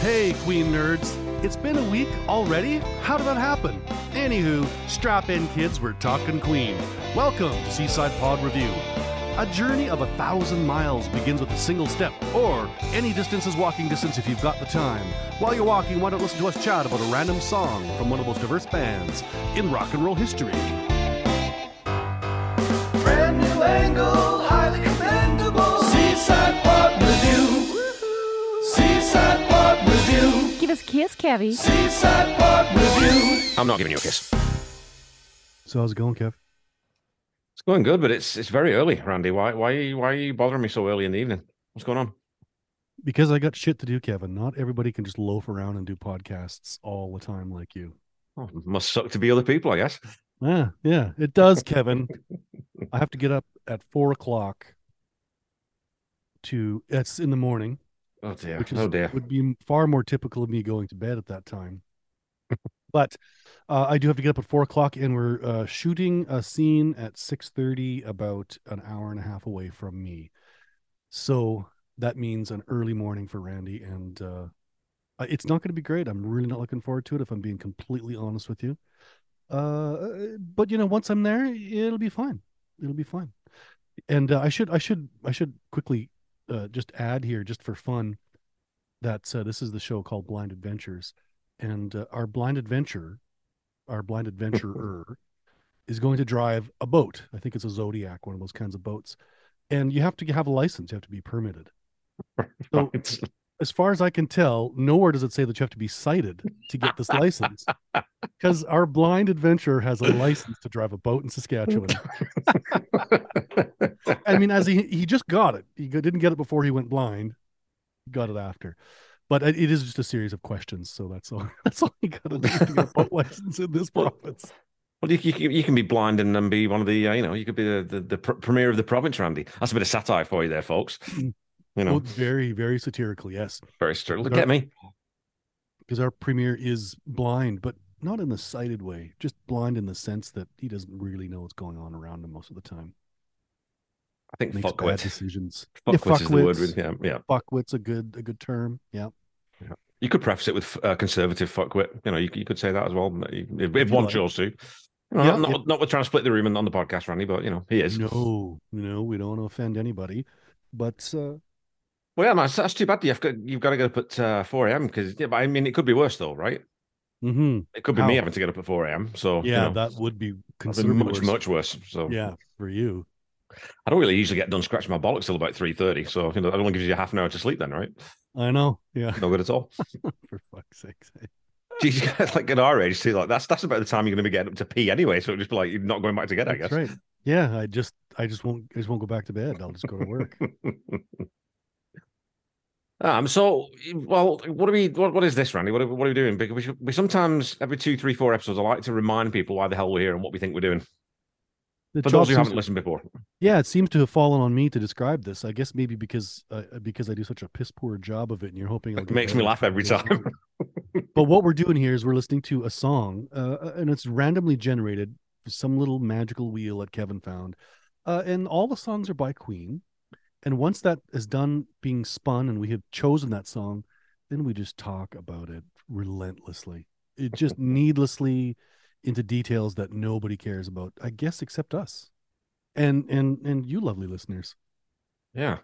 Hey, Queen nerds. It's been a week already? How did that happen? Anywho, strap in, kids, we're talking Queen. Welcome to Seaside Pod Review. A journey of a thousand miles begins with a single step, or any distance is walking distance if you've got the time. While you're walking, why don't listen to us chat about a random song from one of the most diverse bands in rock and roll history? Brand new angle, Give us a kiss, Kevy. Seaside Pod Review. I'm not giving you a kiss. So how's it going, Kev? It's going good, but it's it's very early, Randy. Why why are you, why are you bothering me so early in the evening? What's going on? Because I got shit to do, Kevin. Not everybody can just loaf around and do podcasts all the time like you. Oh, must suck to be other people, I guess. Yeah, yeah, it does, Kevin. I have to get up at four o'clock to it's in the morning, Oh dear. which is oh dear. would be far more typical of me going to bed at that time. but uh, I do have to get up at four o'clock, and we're uh, shooting a scene at six thirty, about an hour and a half away from me. So that means an early morning for Randy, and uh, it's not going to be great. I'm really not looking forward to it, if I'm being completely honest with you. Uh, but you know, once I'm there, it'll be fine. It'll be fine. And uh, I should, I should, I should quickly uh, just add here, just for fun, that uh, this is the show called Blind Adventures, and uh, our blind adventure, our blind adventurer, is going to drive a boat. I think it's a Zodiac, one of those kinds of boats, and you have to have a license. You have to be permitted. So. As far as I can tell, nowhere does it say that you have to be sighted to get this license. Because our blind adventurer has a license to drive a boat in Saskatchewan. I mean, as he he just got it. He didn't get it before he went blind. He got it after. But it is just a series of questions, so that's all. That's all you got to do to get a boat license in this province. Well, you, you, can- you can be blind and then be one of the, uh, you know, you could be the, the, the pr- premier of the province, Randy. That's a bit of satire for you there, folks. You know, Well, very very satirical, yes, very straight. Look no. at me. because our premier is blind, but not in the sighted way. Just blind in the sense that he doesn't really know what's going on around him most of the time. I think Makes bad fuckwit. decisions. Yeah, Fuckwit is the word. With, yeah, yeah. Fuckwit's a good a good term. Yeah. yeah. You could preface it with uh, conservative fuckwit. You know, you, you could say that as well. If, if one like. chose to. Yeah, not, yeah. not with trying to split the room and on the podcast, Randy, but you know, he is. No, no, we don't want to offend anybody. But uh, Well, yeah, man, that's, too bad. You've got you've got to get up at uh, four a.m. because yeah, but I mean, it could be worse though, right? mhm, It could be me having to get up at four a.m. So you yeah, know, that would be considerably much worse. much worse. So Yeah, for you. I don't really usually get done scratching my bollocks till about three thirty. So you know, that only gives you half an hour to sleep then, right? I know. Yeah, No good at all. for fuck's sake. Geez, guys, like at our age too, like that's that's about the time you're going to be getting up to pee anyway. So it'll just be like you're not going back to get, I That's guess. right. Yeah, I just, I just won't, I just won't go back to bed. I'll just go to work. Um. So, well, what are we? What, what is this, Randy? What are, what are we doing? Because we, should, we sometimes every two, three, four episodes, I like to remind people why the hell we're here and what we think we're doing. The For those who haven't listened before, yeah, it seems to have fallen on me to describe this. I guess maybe because, uh, because I do such a piss poor job of it, and you're hoping I'll it makes me laugh every as I go time. but what we're doing here is we're listening to a song, uh, and it's randomly generated, some little magical wheel that Kevin found, uh, and all the songs are by Queen. And once that is done being spun, and we have chosen that song, then we just talk about it relentlessly. It just needlessly into details that nobody cares about, I guess, except us, and and and you, lovely listeners. Yeah.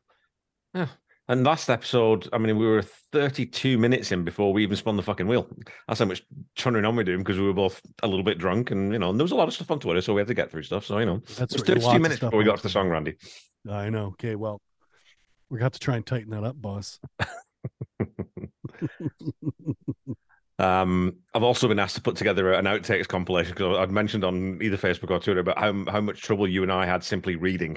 Yeah. And last episode, I mean, we were 32 minutes in before we even spun the fucking wheel. That's how much turning on we're doing because we were both a little bit drunk and, you know, and there was a lot of stuff on Twitter, so we had to get through stuff. So, you know, That's it was 32 minutes before we got to the song, Randy. I know. Okay, well, we're gonna try and tighten that up, boss. Um, I've also been asked to put together an outtakes compilation because I'd mentioned on either Facebook or Twitter about how how much trouble you and I had simply reading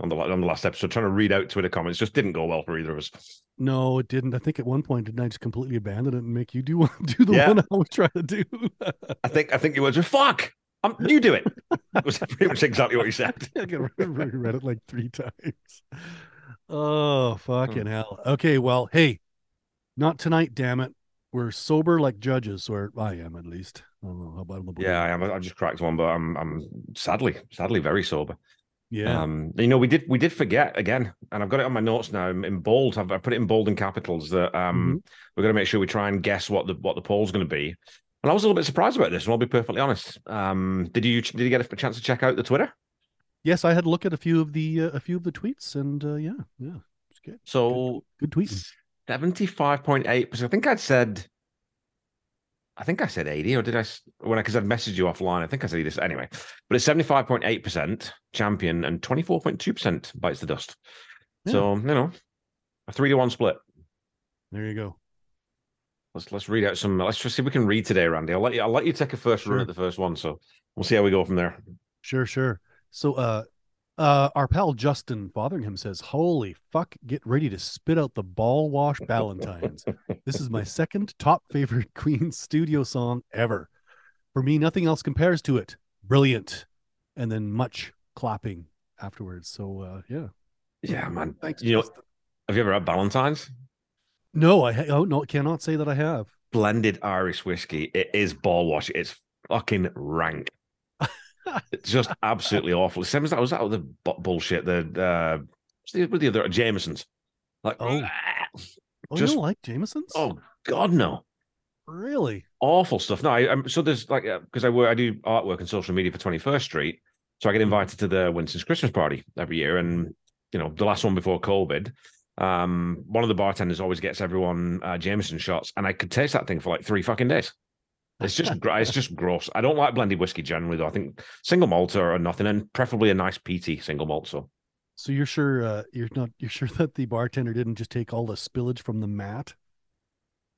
on the on the last episode, trying to read out Twitter comments just didn't go well for either of us. No, it didn't. I think at one point didn't I just completely abandon it and make you do do the Yeah. one I was trying to do? I think I think it was just fuck. Um, you do it. That was pretty much exactly what you said. I read it like three times. Oh fucking hell. Okay, well, hey, not tonight, damn it. We're sober like judges, or I am at least. I don't know how about Yeah, I am. I just cracked one, but I'm I'm sadly, sadly very sober. Yeah. Um, you know, we did we did forget again, and I've got it on my notes now in bold. I've, I put it in bold and capitals that um we're going to make sure we try and guess what the what the poll's going to be. And I was a little bit surprised about this, and I'll be perfectly honest. Um, did you did you get a chance to check out the Twitter? yes, I had a look at a few of the uh, a few of the tweets, and uh, yeah, yeah, it's good. So Good tweets. seventy five point eight percent. I think I'd said. I think I said 80, or did I? When I because I'd messaged you offline, I think I said this anyway. But it's 75.8% champion and 24.2% bites the dust. So, you know, a three to one split. There you go. Let's let's read out some. Let's just see if we can read today, Randy. I'll let you. I'll let you take a first run at the first one. So we'll see how we go from there. Sure, sure. So, uh, uh, our pal Justin Fotheringham says, "Holy fuck! Get ready to spit out the ball wash Valentines. this is my second top favorite Queen studio song ever. For me, nothing else compares to it. Brilliant, and then much clapping afterwards. So, uh, yeah, Yeah, man. thanks. You know, have you ever had Valentine's? No, I oh no, cannot say that I have. Blended Irish whiskey. It is ball wash. It's fucking rank. it's just absolutely awful. Same as that was that with the bu- bullshit. The uh, with the other Jamesons. Like, Oh. Oh, Just- you don't like Jameson's? oh God, no. really? awful stuff. No, I, I'm so there's like because I work, I do artwork and social media for 21st Street, so I get invited to the Winston's Christmas party every year, and you know the last one before COVID. Um, one of the bartenders always gets everyone uh, Jameson shots, and I could taste that thing for like three fucking days. It's just it's just gross. I don't like blended whiskey generally, though. I think single malt or, nothing, and preferably a nice peaty single malt. So So you're sure uh, you're not you're sure that the bartender didn't just take all the spillage from the mat,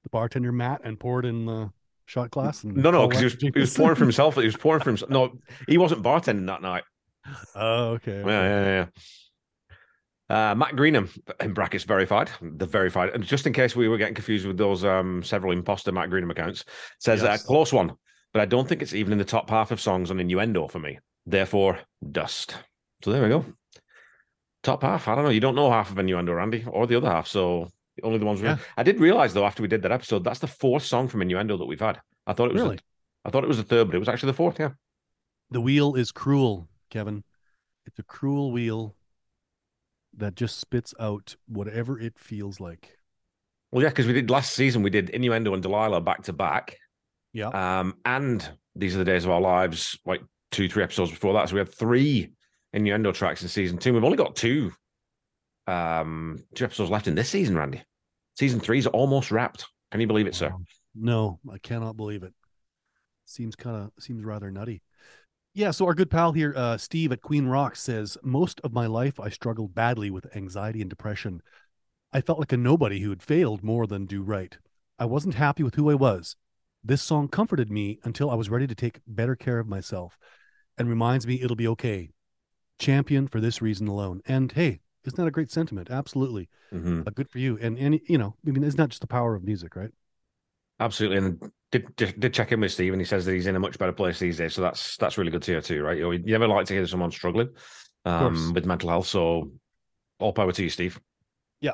the bartender mat, and pour it in the shot glass? No, no, because he was he was pouring for himself. He was pouring for himself. No, he wasn't bartending that night. Oh, okay. Yeah, okay. yeah, yeah. Uh, Matt Greenham in brackets verified, the verified, and just in case we were getting confused with those um, several imposter Matt Greenham accounts, says Yes. uh, close one, but I don't think it's even in the top half of songs on innuendo for me. Therefore, dust. So there we go. Top half. I don't know. You don't know half of innuendo, Randy, or the other half. So only the ones. Yeah. I did realize though after we did that episode, that's the fourth song from innuendo that we've had. I thought it was. Really? The, I thought it was the third, but it was actually the fourth. Yeah. The wheel is cruel, Kevin. It's a cruel wheel that just spits out whatever it feels like. Well, yeah, because we did last season. We did innuendo and Delilah back to back. Yeah. Um, and these are the days of our lives, like two, three episodes before that. So we had three innuendo tracks in season two. We've only got two, um, two episodes left in this season, Randy. Season three's almost wrapped. Can you believe it, sir? No, I cannot believe it. Seems kind of seems rather nutty. Yeah, so our good pal here, uh, Steve at Queen Rock says, most of my life I struggled badly with anxiety and depression. I felt like a nobody who had failed more than do right. I wasn't happy with who I was. This song comforted me until I was ready to take better care of myself and reminds me it'll be okay. Champion for this reason alone. And hey, isn't that a great sentiment? Absolutely. Mhm. Uh, good for you. And and you know, I mean, it's not just the power of music, right? Absolutely. And did, did did check in with Steve, and he says that he's in a much better place these days. So that's that's really good to hear too, right? You, never like to hear someone struggling um, with mental health. So all power to you, Steve. Yeah,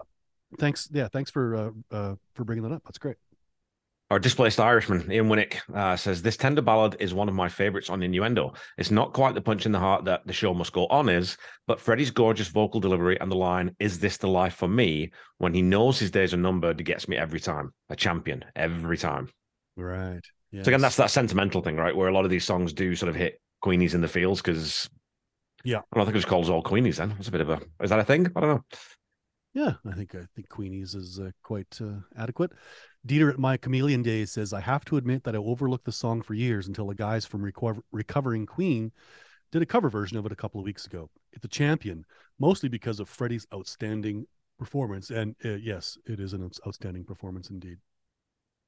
thanks. Yeah, thanks for uh, uh for bringing that up. That's great. Our displaced Irishman, Ian Winnick, uh, says this tender ballad is one of my favorites on innuendo. It's not quite the punch in the heart that the show must go on is, but Freddie's gorgeous vocal delivery and the line, Is this the life for me? when he knows his days are numbered, gets me every time. A champion, every time. Right. Yeah. So again, that's that sentimental thing, right? Where a lot of these songs do sort of hit Queenies in the fields because Yeah. I don't think it was called all Queenies then. It's a bit of a is that a thing? I don't know. Yeah, I think I think Queenie's is uh, quite uh, adequate. Dieter at my chameleon days says I have to admit that I overlooked the song for years until the guys from Reco- Recovering Queen did a cover version of it a couple of weeks ago. It's a champion, mostly because of Freddie's outstanding performance. And uh, yes, it is an outstanding performance indeed.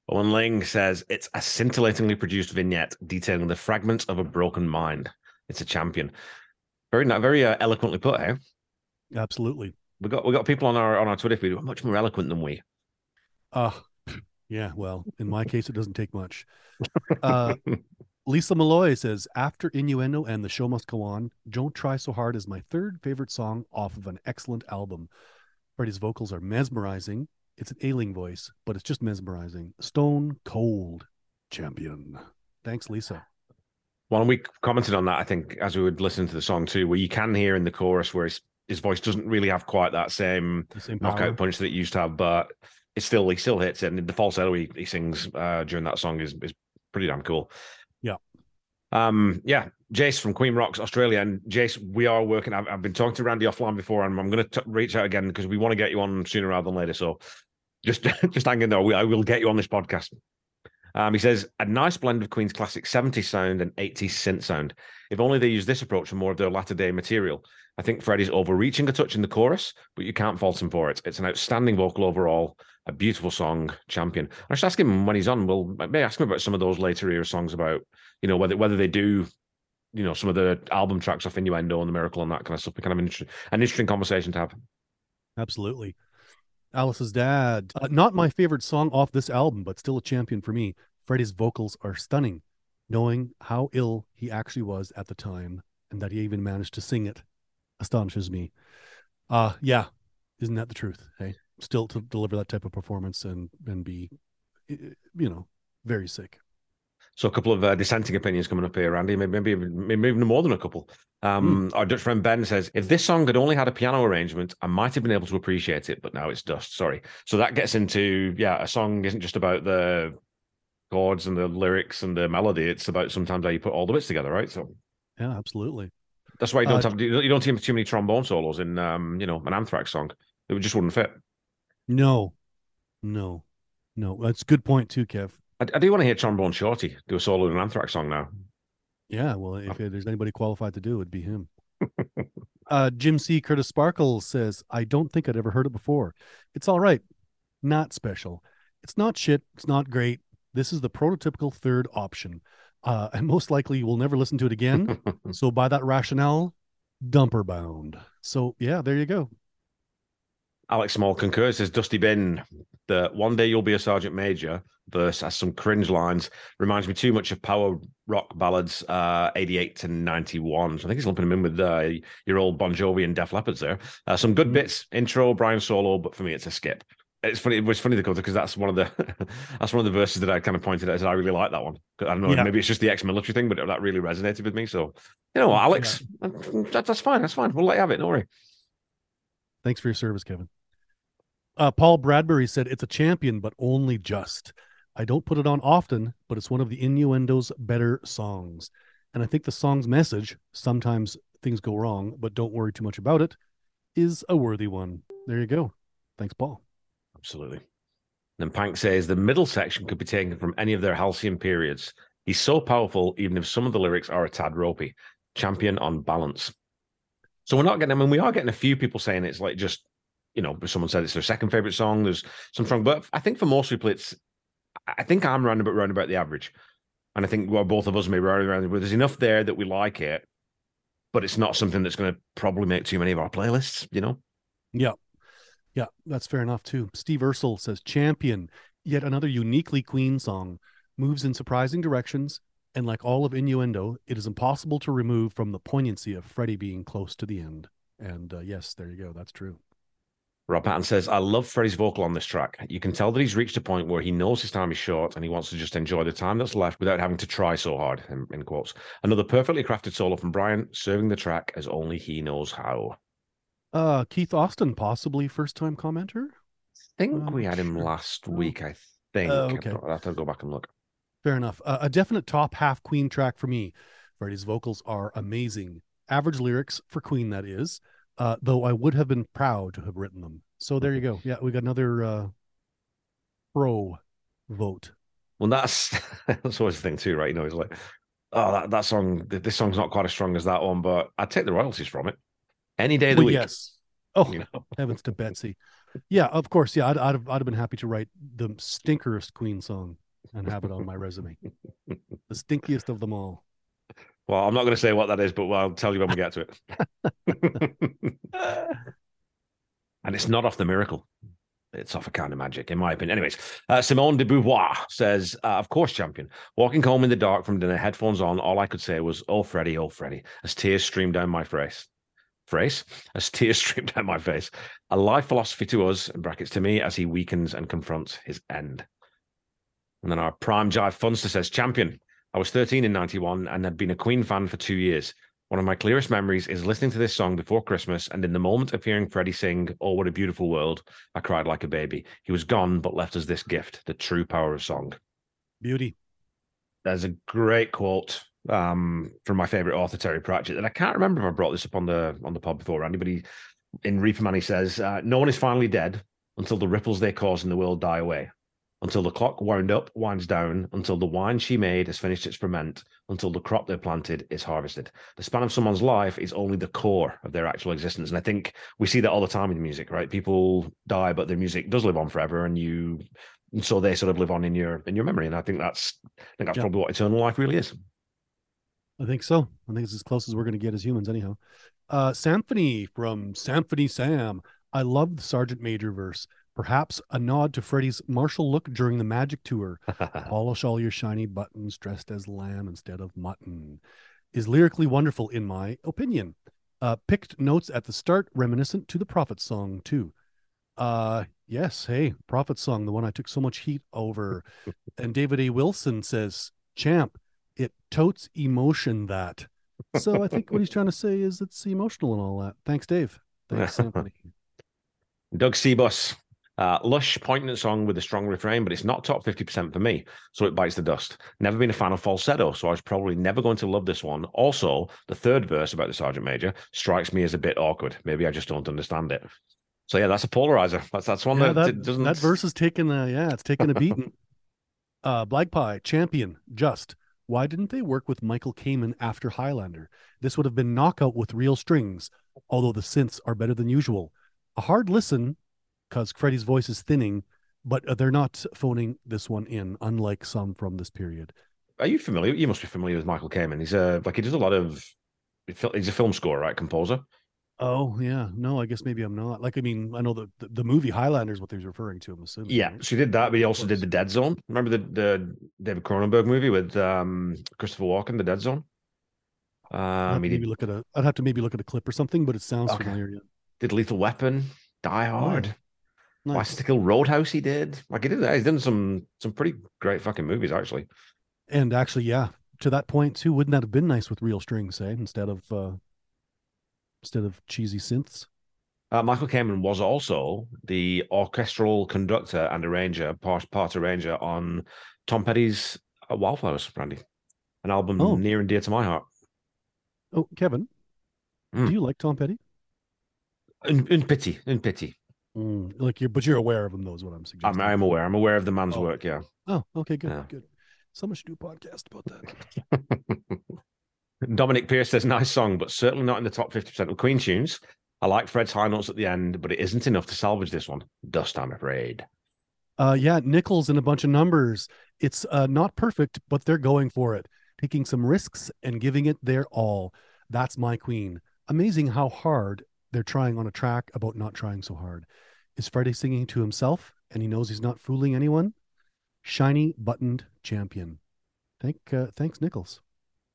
Owen Ling says it's a scintillatingly produced vignette detailing the fragments of a broken mind. It's a champion. Very, very uh, eloquently put. Eh? Absolutely. We got we got people on our on our Twitter feed who are much more eloquent than we. Uh yeah, well, in my case, it doesn't take much. Uh, Lisa Malloy says, after Innuendo and The Show Must Go On, Don't Try So Hard is my third favorite song off of an excellent album. Freddie's vocals are mesmerizing. It's an ailing voice, but it's just mesmerizing. Stone cold champion. Thanks, Lisa. Well, and we commented on that, I think, as we would listen to the song too, where you can hear in the chorus where his, his voice doesn't really have quite that same same knockout punch that it used to have, but it still he still hits it. And the falsetto he, he sings uh, during that song is is pretty damn cool. Yeah. Um. Yeah. Jace from Queen Rocks, Australia, and Jace, we are working. I've, I've been talking to Randy offline before, and I'm going to reach out again because we want to get you on sooner rather than later. So just just hang in there. We, I will get you on this podcast. Um, he says a nice blend of Queen's classic 70s sound and 80s synth sound. If only they use this approach for more of their latter day material. I think Freddie's overreaching a touch in the chorus, but you can't fault him for it. It's an outstanding vocal overall, a beautiful song, champion. I should ask him when he's on. We'll maybe ask him about some of those later era songs about, you know, whether whether they do, you know, some of the album tracks off Innuendo and the Miracle and that kind of stuff. Be kind of an interesting, an interesting conversation to have. Absolutely. Alice's dad. Uh, not my favorite song off this album, but still a champion for me. Freddie's vocals are stunning, knowing how ill he actually was at the time and that he even managed to sing it astonishes me. Uh yeah, isn't that the truth? Hey, still to deliver that type of performance and and be you know, very sick. So a couple of uh, dissenting opinions coming up here, Randy. Maybe, maybe even- maybe even more than a couple. Um, Our Dutch friend Ben says, if this song had only had a piano arrangement, I might have been able to appreciate it, but now it's dust. Sorry. So that gets into yeah, a song isn't just about the chords and the lyrics and the melody. It's about sometimes how you put all the bits together, right? So Yeah, absolutely. That's why you don't Uh, have you don't see too many trombone solos in um, you know, an Anthrax song. It just wouldn't fit. No. No. No. That's a good point too, Kev. I, I do want to hear trombone shorty do a solo in an Anthrax song now. Yeah, well, if there's anybody qualified to do, it'd be him. uh, Jim C. Curtis Sparkle says, I don't think I'd ever heard it before. It's all right. Not special. It's not shit. It's not great. This is the prototypical third option. Uh, and most likely you will never listen to it again. so, by that rationale, dumper bound. So, yeah, there you go. Alex Small concurs says Dusty Bin, the one day you'll be a sergeant major verse has some cringe lines. Reminds me too much of power rock ballads, uh, 88 to 91. So I think he's lumping them in with uh, your old Bon Jovi and Def Leppard's there. Uh, some good Mhm. bits, intro, Brian Solo, but for me it's a skip. It's funny. It was funny because that's one of the that's one of the verses that I kind of pointed at. I said I really like that one. I don't know. Yeah. Maybe it's just the ex-military thing, but that really resonated with me. So you know, what, Alex, that, that's fine. That's fine. We'll let you have it. Don't worry. Thanks for your service, Kevin. Uh, Paul Bradbury said it's a champion, but only just. I don't put it on often, but it's one of the innuendo's better songs. And I think the song's message, sometimes things go wrong, but don't worry too much about it, is a worthy one. There you go. Thanks, Paul. Absolutely. Then Pank says the middle section could be taken from any of their halcyon periods. He's so powerful, even if some of the lyrics are a tad ropey. Champion on balance. So we're not getting, I mean, we are getting a few people saying it's like just, you know, someone said it's their second favorite song. There's some strong, but I think for most people, it's, I think I'm round about, round about the average. And I think well, both of us may be round around, but there's enough there that we like it, but it's not something that's going to probably make too many of our playlists, you know? Yeah. Yeah, that's fair enough too. Steve Ursel says champion, yet another uniquely Queen song, moves in surprising directions, and like all of innuendo, it is impossible to remove from the poignancy of Freddie being close to the end. And uh, yes, there you go. That's true. Rob Patton says, I love Freddie's vocal on this track. You can tell that he's reached a point where he knows his time is short and he wants to just enjoy the time that's left without having to try so hard, in, in quotes. Another perfectly crafted solo from Brian, serving the track as only he knows how. Uh, Keith Austin, possibly first time commenter. I think I'm we had him sure. last week, I think. Oh, okay. I'll have to go back and look. Fair enough. Uh, a definite top half Queen track for me. Freddie's vocals are amazing. Average lyrics for Queen, that is. Uh, though I would have been proud to have written them. So there you go. Yeah, we got another uh, pro vote. Well, that's that's always the thing too, right? You know, it's like, oh, that, that song, this song's not quite as strong as that one, but I'd take the royalties from it any day of the Well, week. yes. Oh, You know? heavens to Betsy. Yeah, of course. Yeah, I'd, I'd, have, I'd have been happy to write the stinkerest Queen song and have it on my resume. The stinkiest of them all. Well, I'm not going to say what that is, but I'll tell you when we get to it. and it's not off the miracle. It's off a kind of magic, in my opinion. Anyways, uh, Simone de Beauvoir says, uh, "Of course, champion. Walking home in the dark from dinner, headphones on, all I could say was, "Oh, Freddie, oh, Freddie," as tears streamed down my face. Phrase as tears streamed down my face. A life philosophy to us, in brackets to me, as he weakens and confronts his end. And then our prime jive funster says, "Champion." I was 13 in 91 and had been a Queen fan for two years. One of my clearest memories is listening to this song before Christmas, and in the moment of hearing Freddie sing, Oh, What a Beautiful World, I cried like a baby. He was gone, but left us this gift the true power of song. Beauty. There's a great quote um, from my favorite author, Terry Pratchett, and I can't remember if I brought this up on the on the pod before, he in Reaper Man, he says, uh, No one is finally dead until the ripples they cause in the world die away until the clock wound up, winds down, until the wine she made has finished its ferment, until the crop they planted is harvested. The span of someone's life is only the core of their actual existence. And I think we see that all the time in music, right? People die, but their music does live on forever, and you and so they sort of live on in your in your memory. And I think that's I think that's Yeah. probably what eternal life really is. I think so. I think it's as close as we're going to get as humans, anyhow. Uh, Symphony from Symphony Sam. I love the Sergeant Major verse. Perhaps a nod to Freddie's martial look during the Magic Tour. Polish all your shiny buttons, dressed as lamb instead of mutton. Is lyrically wonderful, in my opinion. Uh, picked notes at the start, reminiscent to the Prophet song, too. Uh, yes, hey, Prophet song, the one I took so much heat over. and David A. Wilson says, Champ, it totes emotion that. So I think what he's trying to say is it's emotional and all that. Thanks, Dave. Thanks, Symphony. Doug Seabus. Uh, lush, poignant song with a strong refrain, but it's not top 50% for me, so it bites the dust. Never been a fan of falsetto, so I was probably never going to love this one. Also, the third verse about the Sergeant Major strikes me as a bit awkward. Maybe I just don't understand it. So yeah, that's a polarizer. That's that's one Yeah, that, that, doesn't. that verse is taking a yeah, it's taking a beating. uh Black Pie, champion, just. Why didn't they work with Michael Kamen after Highlander? This would have been knockout with real strings, although the synths are better than usual. A hard listen, because Freddie's voice is thinning, but uh, they're not phoning this one in, unlike some from this period. Are you familiar? You must be familiar with Michael Kamen. He's a like he does a lot of. He's a film score, right? Composer. Oh yeah, no, I guess maybe I'm not. Like, I mean, I know the the, the movie Highlander is what he was referring to. I'm assuming. Yeah, right? so he did that, but he also did the Dead Zone. Remember the the David Cronenberg movie with um Christopher Walken, The Dead Zone. I'd Um, maybe did, look at a. I'd have to maybe look at a clip or something, but it sounds Okay. familiar. Yeah. did Lethal Weapon, Die Hard, Nice. License to Kill, Roadhouse. He did like he did. That. He's done some some pretty great fucking movies actually. And actually, yeah, to that point too, wouldn't that have been nice with real strings, say, instead of uh instead of cheesy synths? Uh, Michael Kamen was also the orchestral conductor and arranger, part, part arranger on Tom Petty's uh, Wildflowers, Randy, an album Oh. near and dear to my heart. Oh, Kevin, Mm. do you like Tom Petty? In, in pity, in pity. Mm, like you're, but you're aware of him, though, is what I'm I'm, suggesting. I'm aware. I'm aware of the man's Oh. work. Yeah. Oh, okay, good, Yeah. good. Someone should do a podcast about that. Dominic Pierce says, nice song, but certainly not in the top 50% of Queen tunes. I like Fred's high notes at the end, but it isn't enough to salvage this one. Dust, I'm afraid. Uh, yeah, nickels and a bunch of numbers. It's uh, not perfect, but they're going for it, taking some risks and giving it their all. That's my queen. Amazing how hard they're trying on a track about not trying so hard. Is Freddie singing to himself and he knows he's not fooling anyone? Shiny buttoned champion. Thank, uh, thanks, Nichols.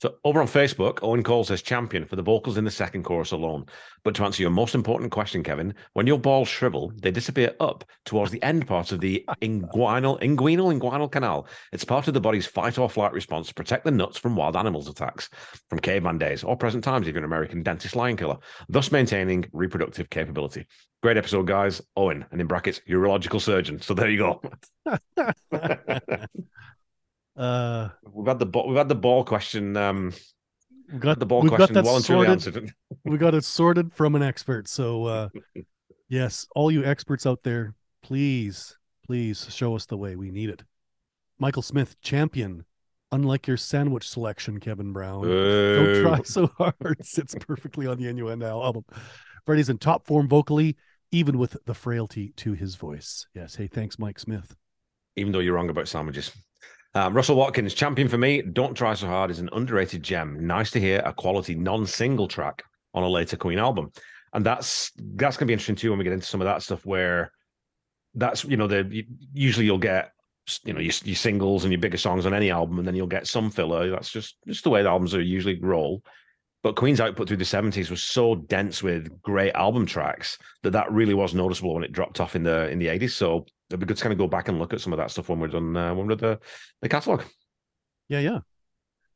So over on Facebook, Owen Cole says champion for the vocals in the second chorus alone. But to answer your most important question, Kevin, when your balls shrivel, they disappear up towards the end part of the inguinal, inguinal, inguinal canal. It's part of the body's fight or flight response to protect the nuts from wild animals attacks, from caveman days or present times if you're an American dentist lion killer, thus maintaining reproductive capability. Great episode, guys. Owen, and in brackets, urological surgeon. So there you go. uh, we've had the ball, we've had the ball question. Um, we got the ball we've got that well sorted. answered. we got it sorted from an expert. So uh yes, all you experts out there, please, please show us the way. We need it. Michael Smith, champion. Unlike your sandwich selection, Kevin Brown. Don't try so hard. Sits perfectly on the Innuendo album. Freddie's in top form vocally, even with the frailty to his voice. Yes. Hey, thanks, Mike Smith. even though you're wrong about sandwiches. Um, Russell Watkins, champion for me. Don't try so hard is an underrated gem. Nice to hear a quality non-single track on a later Queen album, and that's that's gonna be interesting too when we get into some of that stuff where that's you know the usually you'll get you know your, your singles and your bigger songs on any album, and then you'll get some filler. That's just just the way the albums are usually roll. But Queen's output through the 70s was so dense with great album tracks that that really was noticeable when it dropped off in the in the 80s. So it'd be good to kind of go back and look at some of that stuff when we're done uh, when we're the the catalog. Yeah, yeah.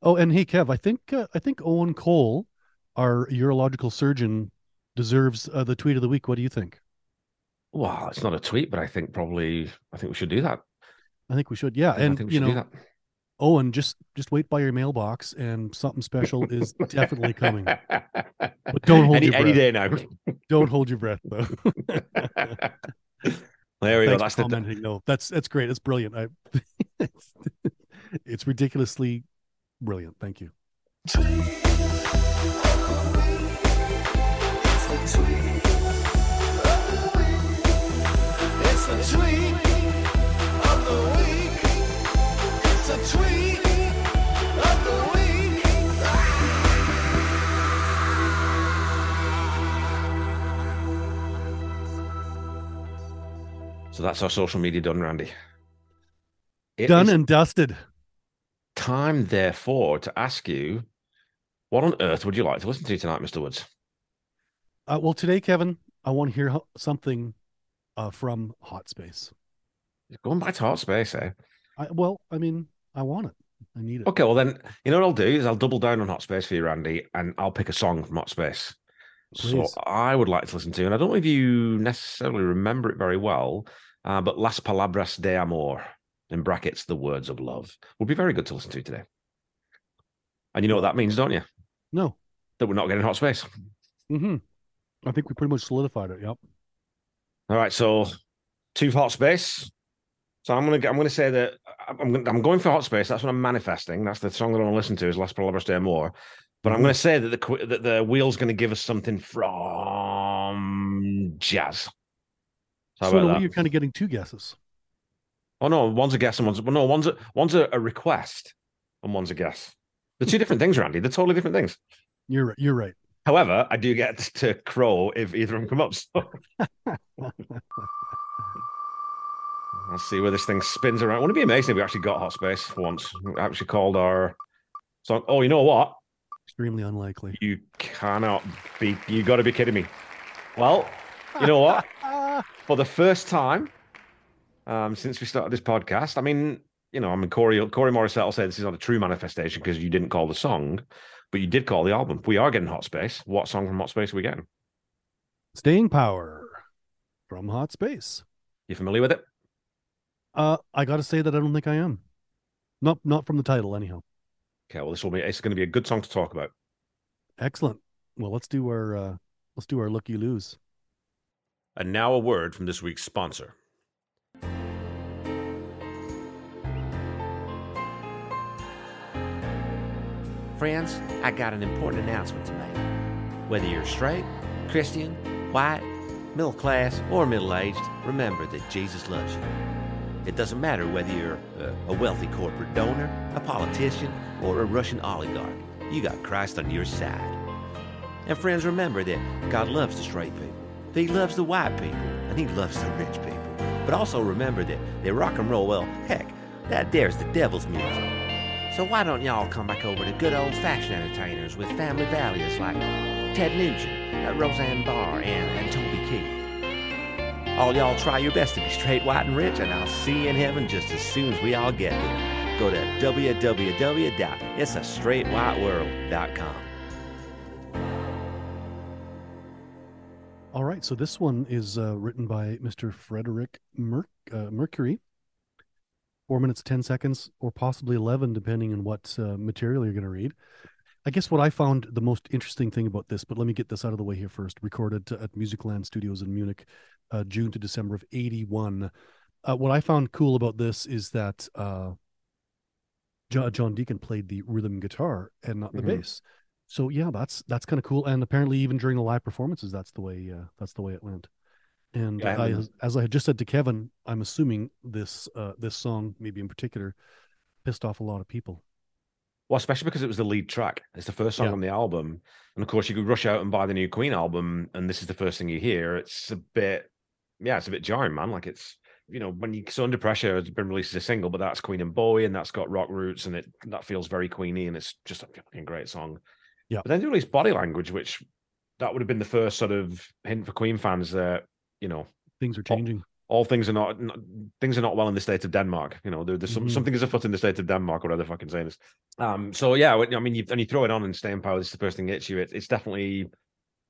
Oh, and hey, Kev, I think uh, I think Owen Cole, our urological surgeon, deserves uh, the tweet of the week. What do you think? Well, it's not a tweet, but I think probably I think we should do that. I think we should. Yeah, I and think we you should do know, that. Owen, just just wait by your mailbox, and something special is definitely coming. But don't hold any, your any day now. Don't hold your breath, though. there we go. Thanks That's for the commenting. No, that's that's great. It's brilliant. I, it's ridiculously brilliant. Thank you. So that's our social media done, Randy. It Done and dusted. time, therefore, to ask you, what on earth would you like to listen to tonight, Mr. Woods? Uh, well, today, Kevin, I want to hear something uh, from Hot Space. Going back to Hot Space, eh? I, well, I mean, I want it. I need it. Okay, well then, you know what I'll do is I'll double down on Hot Space for you, Randy, and I'll pick a song from Hot Space. So I would like to listen to, and I don't know if you necessarily remember it very well, uh, but Las Palabras de Amor, in brackets, the words of love, would be very good to listen to today. And you know what that means, don't you? No. That we're not getting Hot Space. hmm I think we pretty much solidified it. Yep. All right, so two Hot Space. So I'm gonna I'm gonna say that I'm gonna, I'm going for Hot Space. That's what I'm manifesting. That's the song that I want to listen to is Las Palabras de Amor. But I'm Mhm. going to say that the that the wheel's going to give us something from jazz. How so about that? you're kind of getting two guesses. Oh no, one's a guess and one's well, no, one's a one's a, a request and one's a guess. They're two different things, Randy. They're totally different things. You're right. You're right. However, I do get to crow if either of them come up. So I'll see where this thing spins around. Wouldn't it be amazing if we actually got hot space for once? We actually called our song. Oh, you know what? Extremely unlikely. You cannot be. You got to be kidding me. Well, you know what? For the first time um, since we started this podcast, I mean, you know, I mean, Corey Corey Morrissette will say this is not a true manifestation because you didn't call the song, but you did call the album. We are getting Hot Space. What song from Hot Space are we getting? Staying power from Hot Space. You familiar with it? Uh, I got to say that I don't think I am. Not not from the title, anyhow. Okay, well, this will be. It's going to be a good song to talk about. Excellent. Well, let's do our uh, let's do our look you lose. And now a word from this week's sponsor. Friends, I got an important announcement to make. Whether you're straight, Christian, white, middle class, or middle aged, remember that Jesus loves you. It doesn't matter whether you're a wealthy corporate donor, a politician, or a Russian oligarch, you got Christ on your side. And friends, remember that God loves the straight people, that He loves the white people, and He loves the rich people. But also remember that, that rock and roll, well, heck, that there's the devil's music. So why don't y'all come back over to good old-fashioned entertainers with family values like Ted Nugent, uh, Roseanne Barr, and, and Toby Keith? All y'all try your best to be straight, white, and rich, and I'll see you in heaven just as soon as we all get there. Go to www.it'sastraightwhiteworld.com. All right, so this one is uh, written by Mr. Frederick uh, Mercury. Four minutes, 10 seconds, or possibly 11, depending on what uh, material you're going to read. I guess what I found the most interesting thing about this, but let me get this out of the way here first. Recorded at Musicland Studios in Munich, uh, June to December of 81. Uh, what I found cool about this is that uh, John Deacon played the rhythm guitar and not the Mhm. bass. So yeah, that's that's kind of cool. And apparently, even during the live performances, that's the way uh, that's the way it went. And Yeah, I, as I had just said to Kevin, I'm assuming this uh, this song, maybe in particular, pissed off a lot of people. Well, especially because it was the lead track. It's the first song Yeah. on the album. And of course, you could rush out and buy the new Queen album, and this is the first thing you hear. It's a bit, yeah, it's a bit jarring, man. Like it's, you know, when you so under pressure has been released as a single, but that's Queen and Bowie, and that's got rock roots, and it that feels very Queeny, and it's just a fucking great song. Yeah. But then they released Body Language, which that would have been the first sort of hint for Queen fans that, you know, Things are changing. all things are not, not things are not well in the state of Denmark. You know, there, there's some, Mhm. something is afoot in the state of Denmark, or whatever fucking saying this. Um, so yeah, I mean, you, and you throw it on and staying power. This is the first thing that hits you. It, it's definitely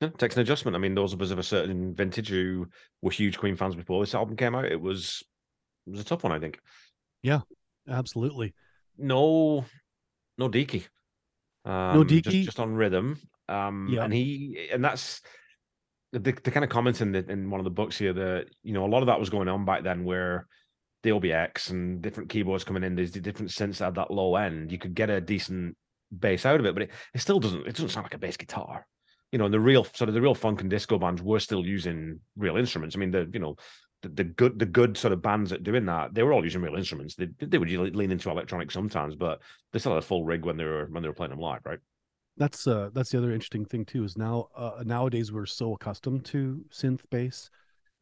know, takes an adjustment. I mean, those of us of a certain vintage who were huge Queen fans before this album came out, it was it was a tough one, I think. Yeah, absolutely. No, no Deaky. Um, No just, just on rhythm. Um, Yeah. and he and that's the, the kind of comments in the, in one of the books here that you know a lot of that was going on back then where the OBX and different keyboards coming in, there's the different synths at that low end. You could get a decent bass out of it, but it, it still doesn't. It doesn't sound like a bass guitar. You know, and the real sort of the real funk and disco bands were still using real instruments. I mean, the you know the, the good the good sort of bands that doing that, they were all using real instruments. They they would lean into electronic sometimes, but they still had a full rig when they were when they were playing them live, right? That's uh that's the other interesting thing too is now uh, nowadays we're so accustomed to synth bass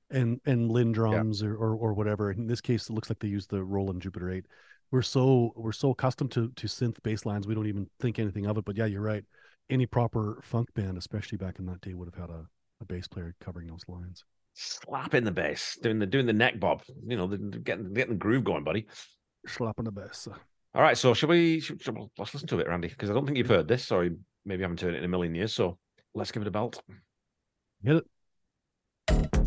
and and Linn drums or, or or whatever. In this case, it looks like they use the Roland Jupiter 8. We're so we're so accustomed to to synth bass lines, we don't even think anything of it. But yeah, you're right. Any proper funk band, especially back in that day, would have had a, a bass player covering those lines. Slapping the bass, doing the doing the neck bob. You know, getting getting the groove going, buddy. Slapping the bass. All right, so shall we? Should, we- let's listen to it, Randy, because I don't think you've heard this, or you maybe haven't heard it in a million years. So let's give it a belt. Hit it.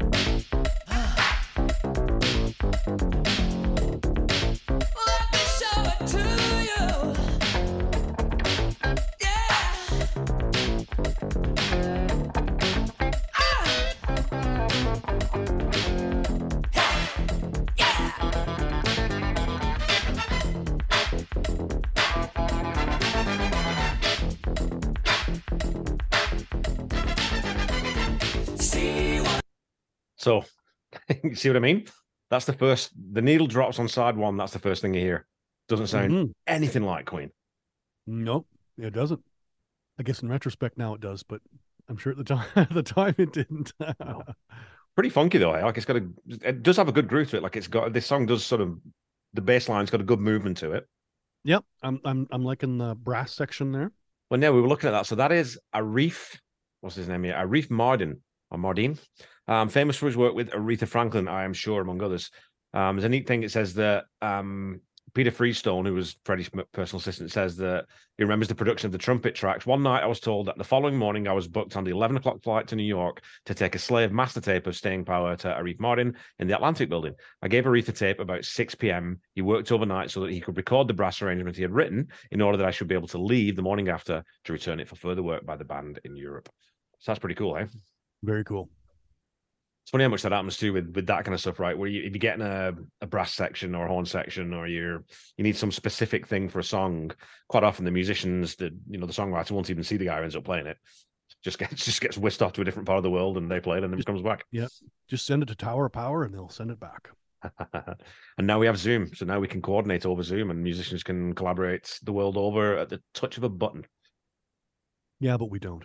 see what I mean? That's the first. The needle drops on side one. That's the first thing you hear. Doesn't sound Mhm. anything like Queen. Nope, it doesn't. I guess in retrospect now it does, but I'm sure at the time at the time it didn't. Pretty funky though. eh? Like it's got a. It does have a good groove to it. Like it's got this song does sort of. The bass line's got a good movement to it. yep, I'm I'm I'm liking the brass section there. Well, no, we were looking at that. So that is Arif. What's his name here? Arif Mardin or Mardin. Um, famous for his work with Aretha Franklin, I am sure, among others. Um, there's a neat thing. It says that um, Peter Freestone, who was Freddie's personal assistant, says that he remembers the production of the trumpet tracks. One night, I was told that the following morning, I was booked on the 11 o'clock flight to New York to take a slave master tape of Staying Power to Arif Mardin in the Atlantic Building. I gave Aretha tape about 6 p.m. He worked overnight so that he could record the brass arrangement he had written in order that I should be able to leave the morning after to return it for further work by the band in Europe. So that's pretty cool, eh? Very cool. It's funny how much that happens too with, with that kind of stuff, right? Where you, if you're getting a, a brass section or a horn section, or you're you need some specific thing for a song. Quite often, the musicians, the you know, the songwriter won't even see the guy who ends up playing it. Just gets just gets whisked off to a different part of the world, and they play it, and then it comes back. Yeah. Just send it to Tower of Power and they'll send it back. and now we have Zoom, so now we can coordinate over Zoom, and musicians can collaborate the world over at the touch of a button. Yeah, but we don't.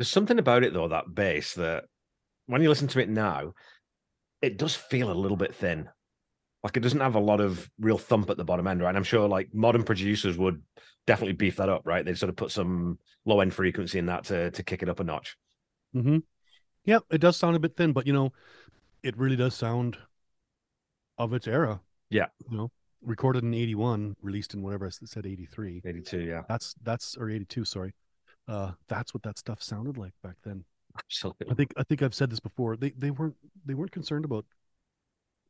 There's something about it though, that bass that when you listen to it now, it does feel a little bit thin. Like it doesn't have a lot of real thump at the bottom end, right? And I'm sure like modern producers would definitely beef that up, right? They'd sort of put some low end frequency in that to to kick it up a notch. Mm-hmm. Yeah, it does sound a bit thin, but you know, it really does sound of its era. Yeah. You know, recorded in 81, released in whatever I said 83. 82, yeah. That's that's or 82, sorry. Uh that's what that stuff sounded like back then. I think I think I've said this before. They they weren't they weren't concerned about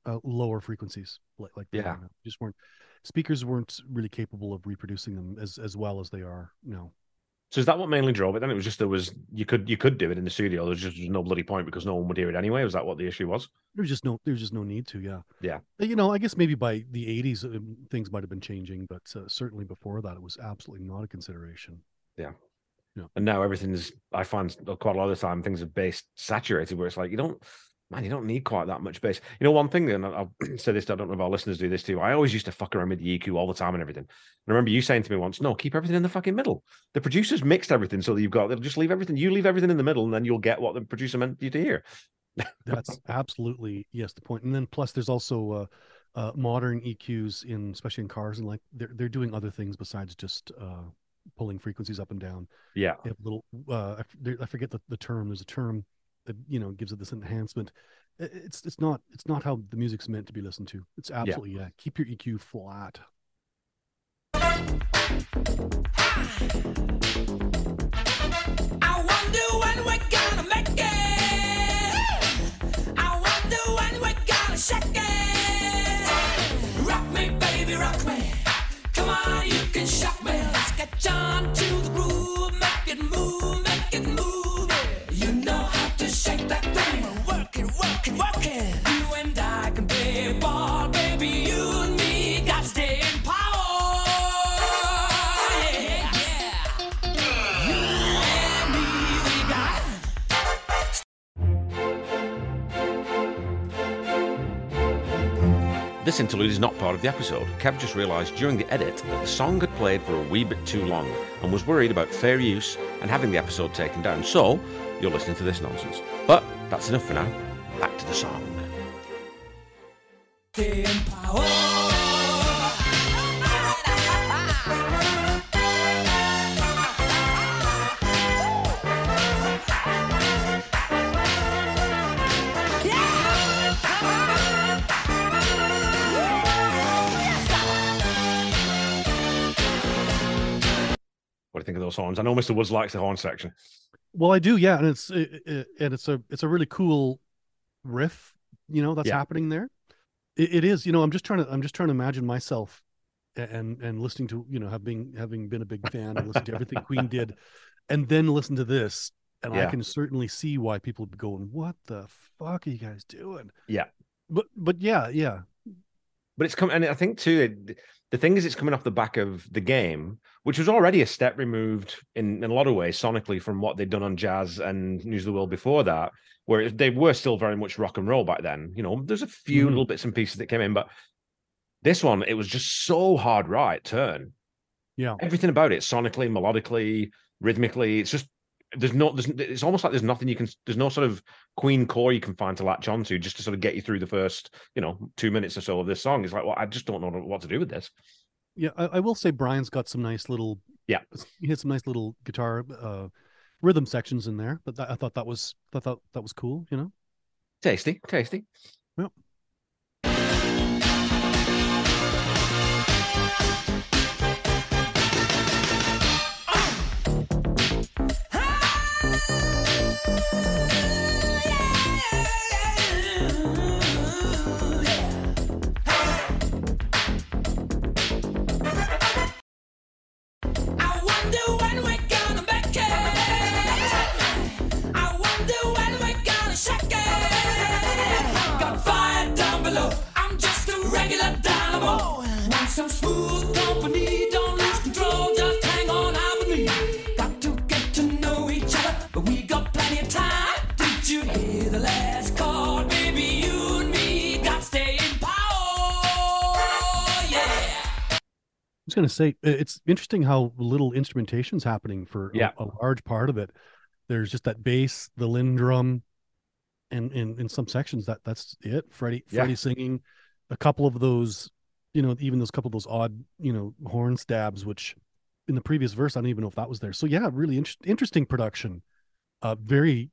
uh, lower frequencies like like Yeah. Just weren't speakers weren't really capable of reproducing them as as well as they are now. So is that what mainly drove it? Then it was just there was you could you could do it in the studio. There's just no bloody point because no one would hear it anyway. Was that what the issue was? There's just no there's just no need to, yeah. Yeah. You know, I guess maybe by the 80s um, things might have been changing, but uh, certainly before that it was absolutely not a consideration. Yeah. And now everything's I find quite a lot of the time things are bass saturated where it's like you don't man, you don't need quite that much bass. You know, one thing, and I'll say this, I don't know if our listeners do this too. I always used to fuck around with the EQ all the time and everything. And I remember you saying to me once, no, keep everything in the fucking middle. The producers mixed everything so that you've got, they'll just leave everything, you leave everything in the middle and then you'll get what the producer meant you to hear. That's absolutely yes the point. And then plus there's also uh, uh, modern EQs in especially in cars and like they're they're doing other things besides just uh, pulling frequencies up and down. Yeah. They have little uh, I, f- there- I forget the, the term. There's a term that you know gives it this enhancement. It's it's not it's not how the music's meant to be listened to. It's absolutely yeah. Keep your EQ flat. I wonder when we're gonna make it. I wonder when we're gonna shake it. Rock me, baby, rock me. Work it, work it, work it. Move. You know how to shake that thing working, working, working You and I can play ball, baby. This interlude is not part of the episode. Kev just realised during the edit that the song had played for a wee bit too long and was worried about fair use and having the episode taken down. So, you're listening to this nonsense. But that's enough for now. Back to the song. What do you think of those horns? I know Mr. Woods likes the horn section. Well, I do, yeah, and it's it, it- and it's a it's a really cool riff, you know, that's Yeah. happening there. It, it is, you know, I'm just trying to I'm just trying to imagine myself and and listening to you know having having been a big fan and listened to everything Queen did, and then listen to this, and I can certainly see why people would be going, "What the fuck are you guys doing?" Yeah. But but yeah, yeah, But it's come, and I think too, it- the thing is, it's coming off the back of the game, which was already a step removed in, in a lot of ways sonically from what they'd done on jazz and News of the World before that, where they were still very much rock and roll back then. You know, there's a few Mhm. little bits and pieces that came in, but this one, it was just so hard right turn. yeah. Everything about it, sonically, melodically, rhythmically, it's just there's no there's it's almost like there's nothing you can there's no sort of queen core you can find to latch onto just to sort of get you through the first you know two minutes or so of this song it's like well i just don't know what to do with this Yeah, I, I will say Brian's got some nice little Yeah. He has some nice little guitar uh rhythm sections in there, but that, I thought that was I thought that was cool, you know. tasty tasty I going to say it's interesting how little instrumentation's happening for a- Yeah. a, large part of it. There's just that bass, the Linn drum, and in in some sections that that's it. Freddie Yeah. Freddie singing, a couple of those, you know, even those couple of those odd, you know, horn stabs, which in the previous verse I don't even know if that was there. So yeah, really inter- interesting production. Uh, very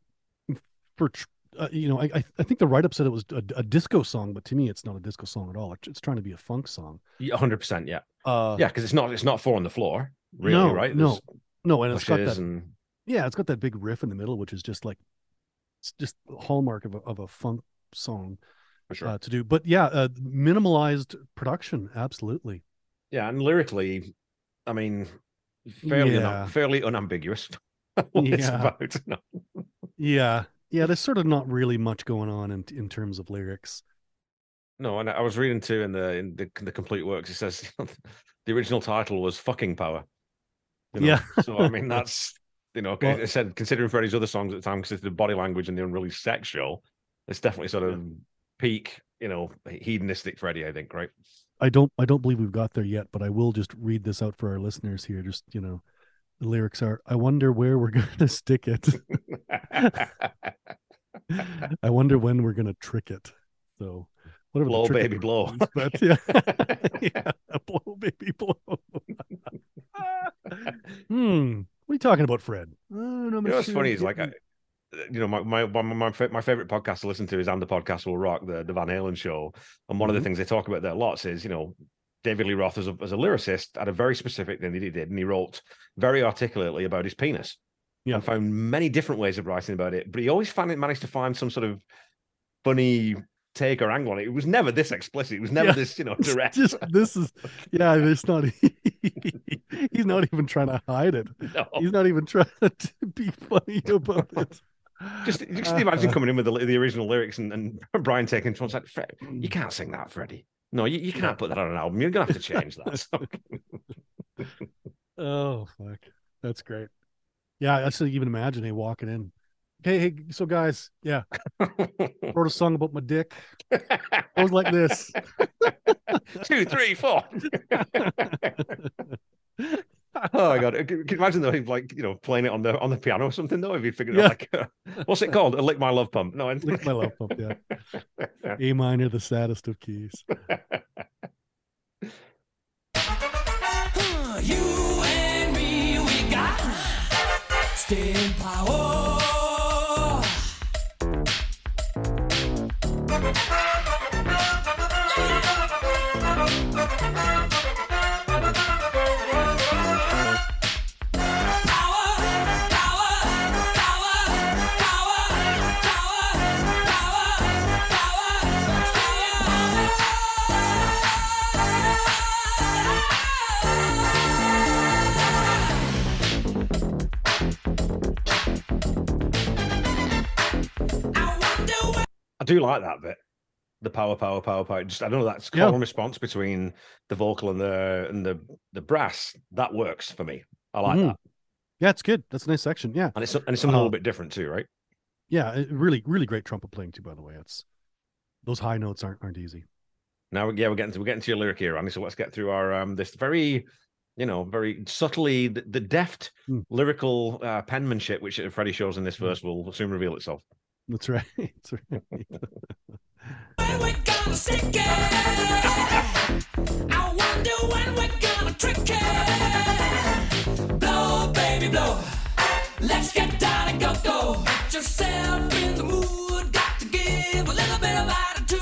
for uh, you know, I I, I think the write up said it was a, a disco song, but to me it's not a disco song at all. It's, it's trying to be a funk song. Yeah, 100% yeah Uh, yeah because it's not it's not four on the floor really No, right no. There's no, and it's got that and Yeah, it's got that big riff in the middle, which is just like it's just a hallmark of a of a funk song for sure uh, to do. But yeah, uh, minimalized production, absolutely. yeah and lyrically i mean fairly Yeah. una- fairly unambiguous Yeah. about no. Yeah, yeah. There's sort of not really much going on in in terms of lyrics. No, and I was reading too in the in the, the complete works. It says the original title was "Fucking Power." You know? Yeah. so I mean that's You know, Well- I said considering Freddie's other songs at the time, considered Body Language and the Unreleased Sex Show, it's definitely sort of peak, you know, hedonistic Freddie. I think, right? I don't I don't believe we've got there yet, but I will just read this out for our listeners here. Just you know, the lyrics are I wonder where we're gonna stick it. I wonder when we're gonna trick it. Whatever Blow, baby, blow. is, But yeah. yeah, blow baby blow. hmm. What are you talking about, Fred? Oh, no, You know what's funny is like, I, you know, my my my my, favorite podcast to listen to is "And the Podcast Will Rock," the the Van Halen show, and one of the Mhm. things they talk about there lots is, you know, David Lee Roth as a as a lyricist had a very specific thing that he did, and he wrote very articulately about his penis, Yeah. and found many different ways of writing about it, but he always found it managed to find some sort of funny take or angle on it. It was never this explicit. It was never Yeah. this, you know, direct. Just this is yeah, it's not he's not even trying to hide it. No. He's not even trying to be funny about it. Just, just imagine Uh, coming in with the, the original lyrics and, and Brian taking to one side. Fred, you can't sing that, Freddie. No, you, you can't put that on an album. You're gonna have to change that. Oh fuck. That's great. Yeah, I still even imagine him walking in. Hey, hey, so guys, yeah, wrote a song about my dick. It was like this. Two, three, four. oh my god! Can can you imagine though, if like you know, playing it on the on the piano or something though? If you figured Yeah. out like, uh, what's it called? A lick my love pump? No, I Lick my love pump, yeah. A minor, the saddest of keys. You and me, we got staying power. Power, do like that bit. The power, power, power, power. Just I don't know that's Yeah. and response between the vocal and the and the the brass. That works for me. I like Mhm. that, Yeah, it's good. That's a nice section. Yeah. and it's and it's something a Uh, little bit different too, right? Yeah. Really, really great trumpet playing too, by the way. It's those high notes aren't aren't easy. Now, yeah, we're getting to we're getting to your lyric here, Andy. So let's get through our um this very, you know, very subtly the, the deft Hmm. lyrical uh, penmanship which Freddie shows in this Hmm. verse will soon reveal itself. That's right. That's right. gonna stick it. I wonder when we're gonna trick it. Blow, baby, blow. Let's get down and go, go. Get yourself in the mood. Got to give a little bit of attitude.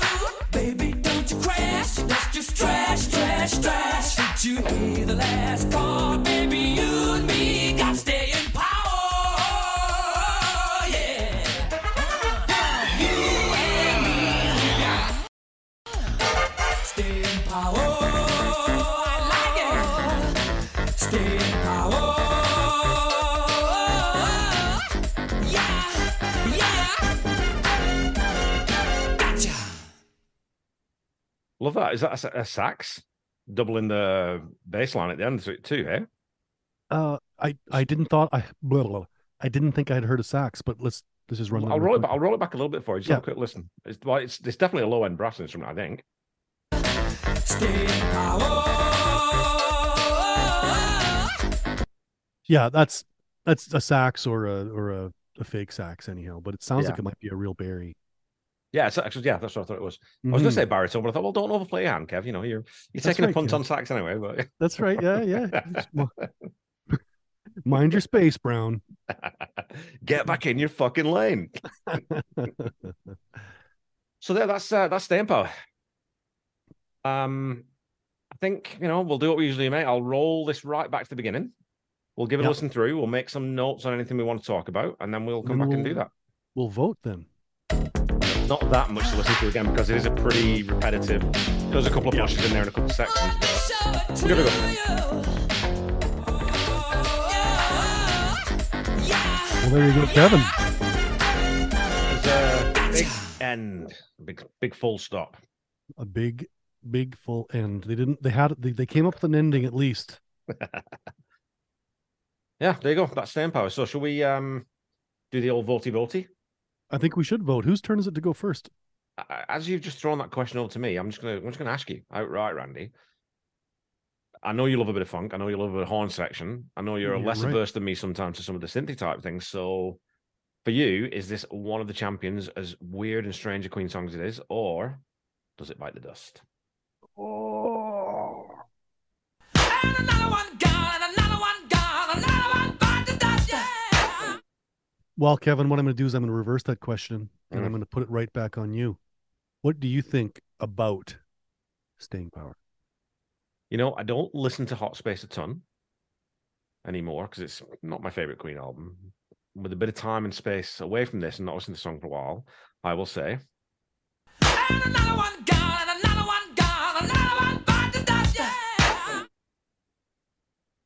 Baby, don't you crash. Let's just trash, trash, trash. Did you hear the last chord? Baby, you and me Love that. Is that a, a sax? Doubling the bass line at the end of it too, eh? Uh, I I didn't thought I blah, blah, blah. I didn't think I'd heard a sax, but let's let's just run. that I'll roll it. Back, I'll roll it back a little bit for you. Just have a quick listen. It's well, it's, it's definitely a low end brass instrument, I think. Stay in power. Yeah, that's that's a sax or a or a, a fake sax anyhow. But it sounds Yeah. like it might be a real bari. Yeah, it's actually yeah, that's what I thought it was. I was going Mhm. to say baritone, but I thought, well, don't overplay your hand, Kev. You know, you're you're That's taking a punt Kev. on sax anyway. But That's right. Yeah, yeah. Mind your space, Brown. get back in your fucking lane. So there, that's uh, that's staying power. Um, I think you know we'll do what we usually make. I'll roll this right back to the beginning. We'll give it Yeah. a listen through. We'll make some notes on anything we want to talk about, and then we'll come Then back and do that. We'll vote then. Not that much to listen to again because it is a pretty repetitive. There's a couple of Yeah. pushes in there and a couple of sections. But We'll give it a to you. Well, there you go, Kevin. there's a big end, big big full stop. A big, big full end. They didn't. They had. They, they came up with an ending at least. Yeah, there you go. That's staying power. So shall we um do the old voty voty? I think we should vote. Whose turn is it to go first? As you've just thrown that question over to me, I'm just gonna I'm just gonna ask you outright, Randy. I know you love a bit of funk. I know you love a horn section. I know you're You're less right. averse than me sometimes to some of the synthy type things. So, for you, is this one of the champions, as weird and strange a Queen song as it is, or does it bite the dust? Oh, And another one gone, another one gone, another one bite the dust, yeah. well, Kevin, what I'm going to do is I'm going to reverse that question and Mm. I'm going to put it right back on you. What do you think about staying power? You know, I don't listen to Hot Space a ton anymore because it's not my favorite Queen album. With a bit of time and space away from this and not listening to the song for a while, I will say And another one gone,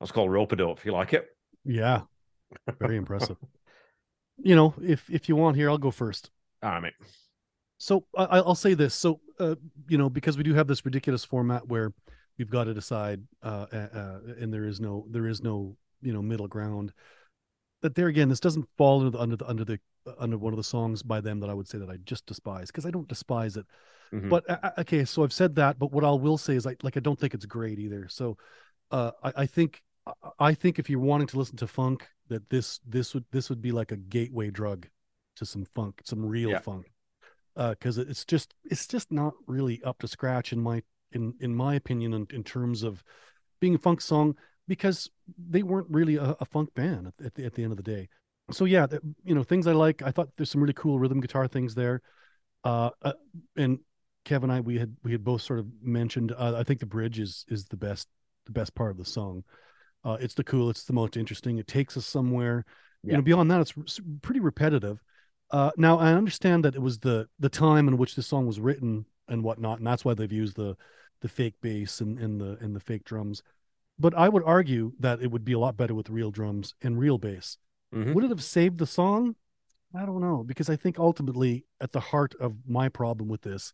that's called Rope a Dope. If you like it, Yeah, very impressive. You know, if if you want here, I'll go first. all right, mate. So I, I- I'll say this. So uh, you know, because we do have this ridiculous format where we've got to decide, uh, uh, uh, and there is no there is no you know middle ground. That there again, this doesn't fall under the under the under the uh, under one of the songs by them that I would say that I just despise because I don't despise it. Mhm. But uh, okay, so I've said that. But what I will say is, I like I don't think it's great either. So uh, I, I think I- think if you're wanting to listen to funk, that this this would this would be like a gateway drug to some funk, some real Yeah. funk, because it's just it's just not really up to scratch in my in in my opinion in, in terms of being a funk song because they weren't really a, a funk band at, at the at the end of the day. So yeah, th- you know things I like. I thought there's some really cool rhythm guitar things there, uh, uh and Kevin and I we had we had both sort of mentioned. Uh, I think the bridge is is the best the best part of the song. Uh, it's the cool. It's the most interesting. It takes us somewhere. You know, beyond that, it's pretty repetitive. Uh, now I understand that it was the the time in which the song was written and whatnot, and that's why they've used the the fake bass and, and the and the fake drums. But I would argue that it would be a lot better with real drums and real bass. Mhm. Would it have saved the song? I don't know because I think ultimately at the heart of my problem with this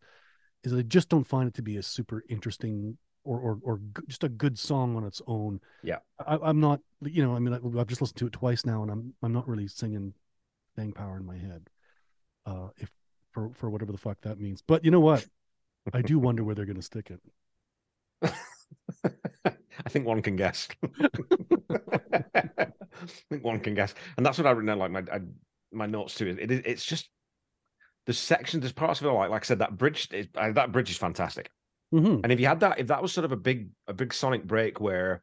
is I just don't find it to be a super interesting or or or just a good song on its own. Yeah. I, I'm not. You know, I mean, I, I've just listened to it twice now, and I'm I'm not really singing "Bang Power" in my head. Uh, if for for whatever the fuck that means, but you know what? I do wonder where they're going to stick it. I think one can guess. I think one can guess, and that's what I written down. Like my I, my notes too. It, it it's just the section. There's parts of it like like I said that bridge. Is, uh, that bridge is fantastic. Mhm. And if you had that, if that was sort of a big a big sonic break where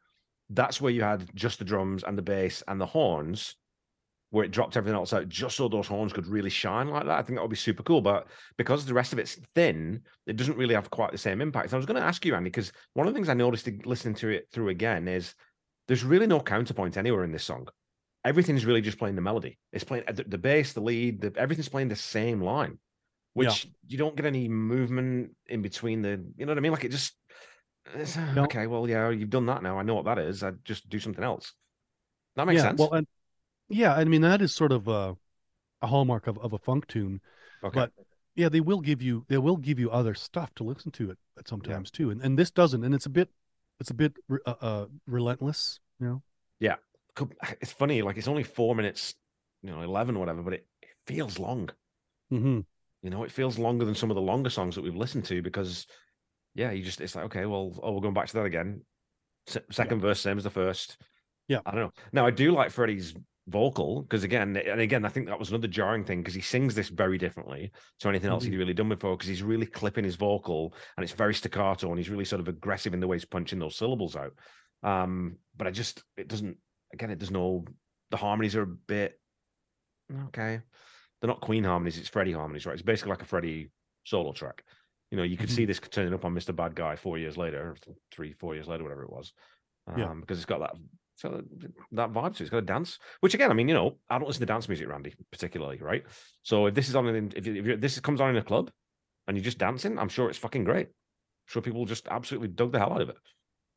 that's where you had just the drums and the bass and the horns, where it dropped everything else out just so those horns could really shine like that, I think that would be super cool. But because the rest of it's thin, it doesn't really have quite the same impact. So I was going to ask you, Andy, because one of the things I noticed listening to it through again is there's really no counterpoint anywhere in this song. Everything's really just playing the melody. It's playing the, the bass, the lead, the, everything's playing the same line, Yeah. which you don't get any movement in between the. You know what I mean? Like it just. it's, uh, No. Okay, well, yeah, you've done that now. I know what that is. I just do something else. That makes yeah, sense. Well, and yeah, I mean that is sort of a, a hallmark of, of a funk tune. okay. but yeah, they will give you they will give you other stuff to listen to it at sometimes too, and and this doesn't, and it's a bit it's a bit uh, uh, relentless, you know. Co- it's funny, like it's only four minutes, you know, eleven, or whatever, but it, it feels long. Mm-hmm. You know, it feels longer than some of the longer songs that we've listened to because, yeah, you just it's like okay, well, oh, we're going back to that again. Se- second verse, same as the first. Yeah. I don't know. Now I do like Freddie's vocal because again, and again, I think that was another jarring thing because he sings this very differently to anything else Mhm. he'd really done before because he's really clipping his vocal and it's very staccato and he's really sort of aggressive in the way he's punching those syllables out. Um, but I just it doesn't again, it does no the harmonies are a bit okay. They're not Queen harmonies, it's Freddie harmonies, right? It's basically like a Freddie solo track. You know, you could see this turning up on Mr. Bad Guy four years later, three, four years later, whatever it was. Um, Yeah. because it's got that so that vibe to it. It's got a dance, which again, I mean, you know, I don't listen to dance music, Randy, particularly, right? So if this is on, in, if, you- if this comes on in a club and you're just dancing, I'm sure it's fucking great. I'm sure people just absolutely dug the hell out of it.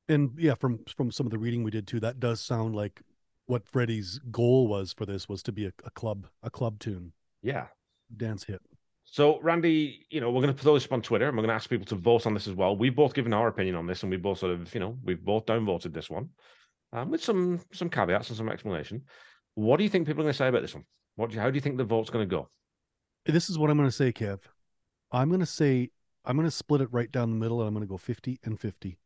And yeah, from from some of the reading we did too, that does sound like what Freddie's goal was for this was to be a, a club a club tune Yeah. dance hit. So, Randy, you know, we're going to throw this up on Twitter and we're going to ask people to vote on this as well. We've both given our opinion on this and we both sort of, you know, we've both downvoted this one. um, with some some caveats and some explanation. What do you think people are going to say about this one? What do you, how do you think the vote's going to go? This is what I'm going to say, Kev. I'm going to say I'm going to split it right down the middle, and I'm going to go 50 and 50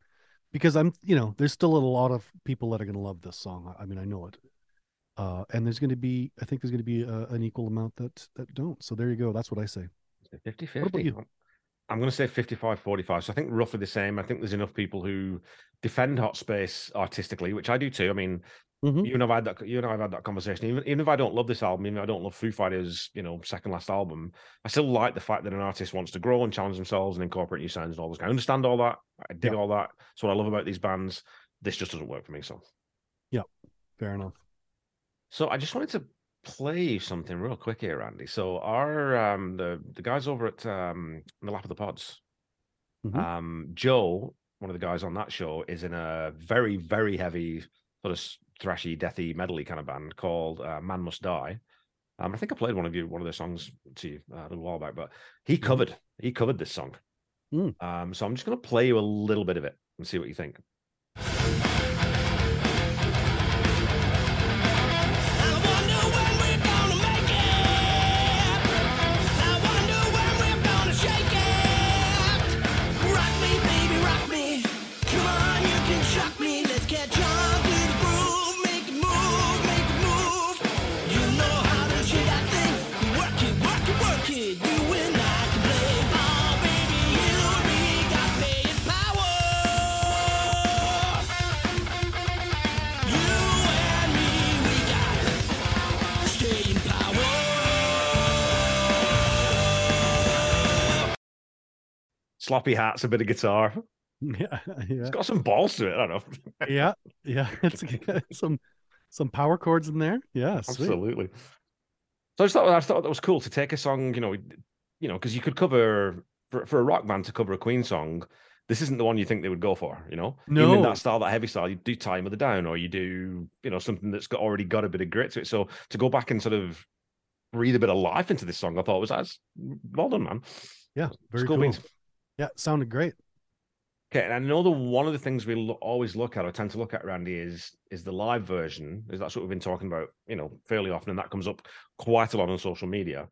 because I'm, you know, there's still a lot of people that are going to love this song. I I mean, I know it. Uh, and there's going to be, I think there's going to be a, an equal amount that that don't. So there you go. That's what I say. 50 What about 50. you? I'm going to say 55 45. So I think roughly the same. I think there's enough people who defend Hot Space artistically, which I do too. I mean, Mhm. you and I've had that. You and I have had that conversation. Even even if I don't love this album, even if I don't love Foo Fighters, you know, second last album, I still like the fact that an artist wants to grow and challenge themselves and incorporate new sounds and all this. I understand all that. I dig Yeah. all that. That's what I love about these bands. This just doesn't work for me. So, yeah, Fair enough. So I just wanted to play something real quick here, Andy. So our um the the guys over at um the Lap of the Pods, Mhm. um Joe, one of the guys on that show, is in a very very heavy sort of thrashy, deathy, medley kind of band called uh, Man Must Die. Um, I think I played one of you one of their songs to you uh, a little while back, but he covered he covered this song. Mm. Um, so I'm just going to play you a little bit of it and see what you think. Sloppy hats, a bit of guitar. Yeah, yeah, It's got some balls to it. I don't know. yeah, yeah. It's got some some power chords in there. Yeah, sweet. Absolutely. So I just thought I thought that was cool to take a song, you know, you know, because you could cover for, for a rock band to cover a Queen song. This isn't the one you think they would go for, you know. Even in No. that style, that heavy style, you do Tie Your Mother Down, or you do, you know, something that's got already got a bit of grit to it. So to go back and sort of breathe a bit of life into this song, I thought was as well done, man. Yeah, very School cool. Beans. Yeah, sounded great. Okay, and I know that one of the things we lo- always look at or tend to look at, Randy, is is the live version. Is that's what we've been talking about, you know, fairly often, and that comes up quite a lot on social media.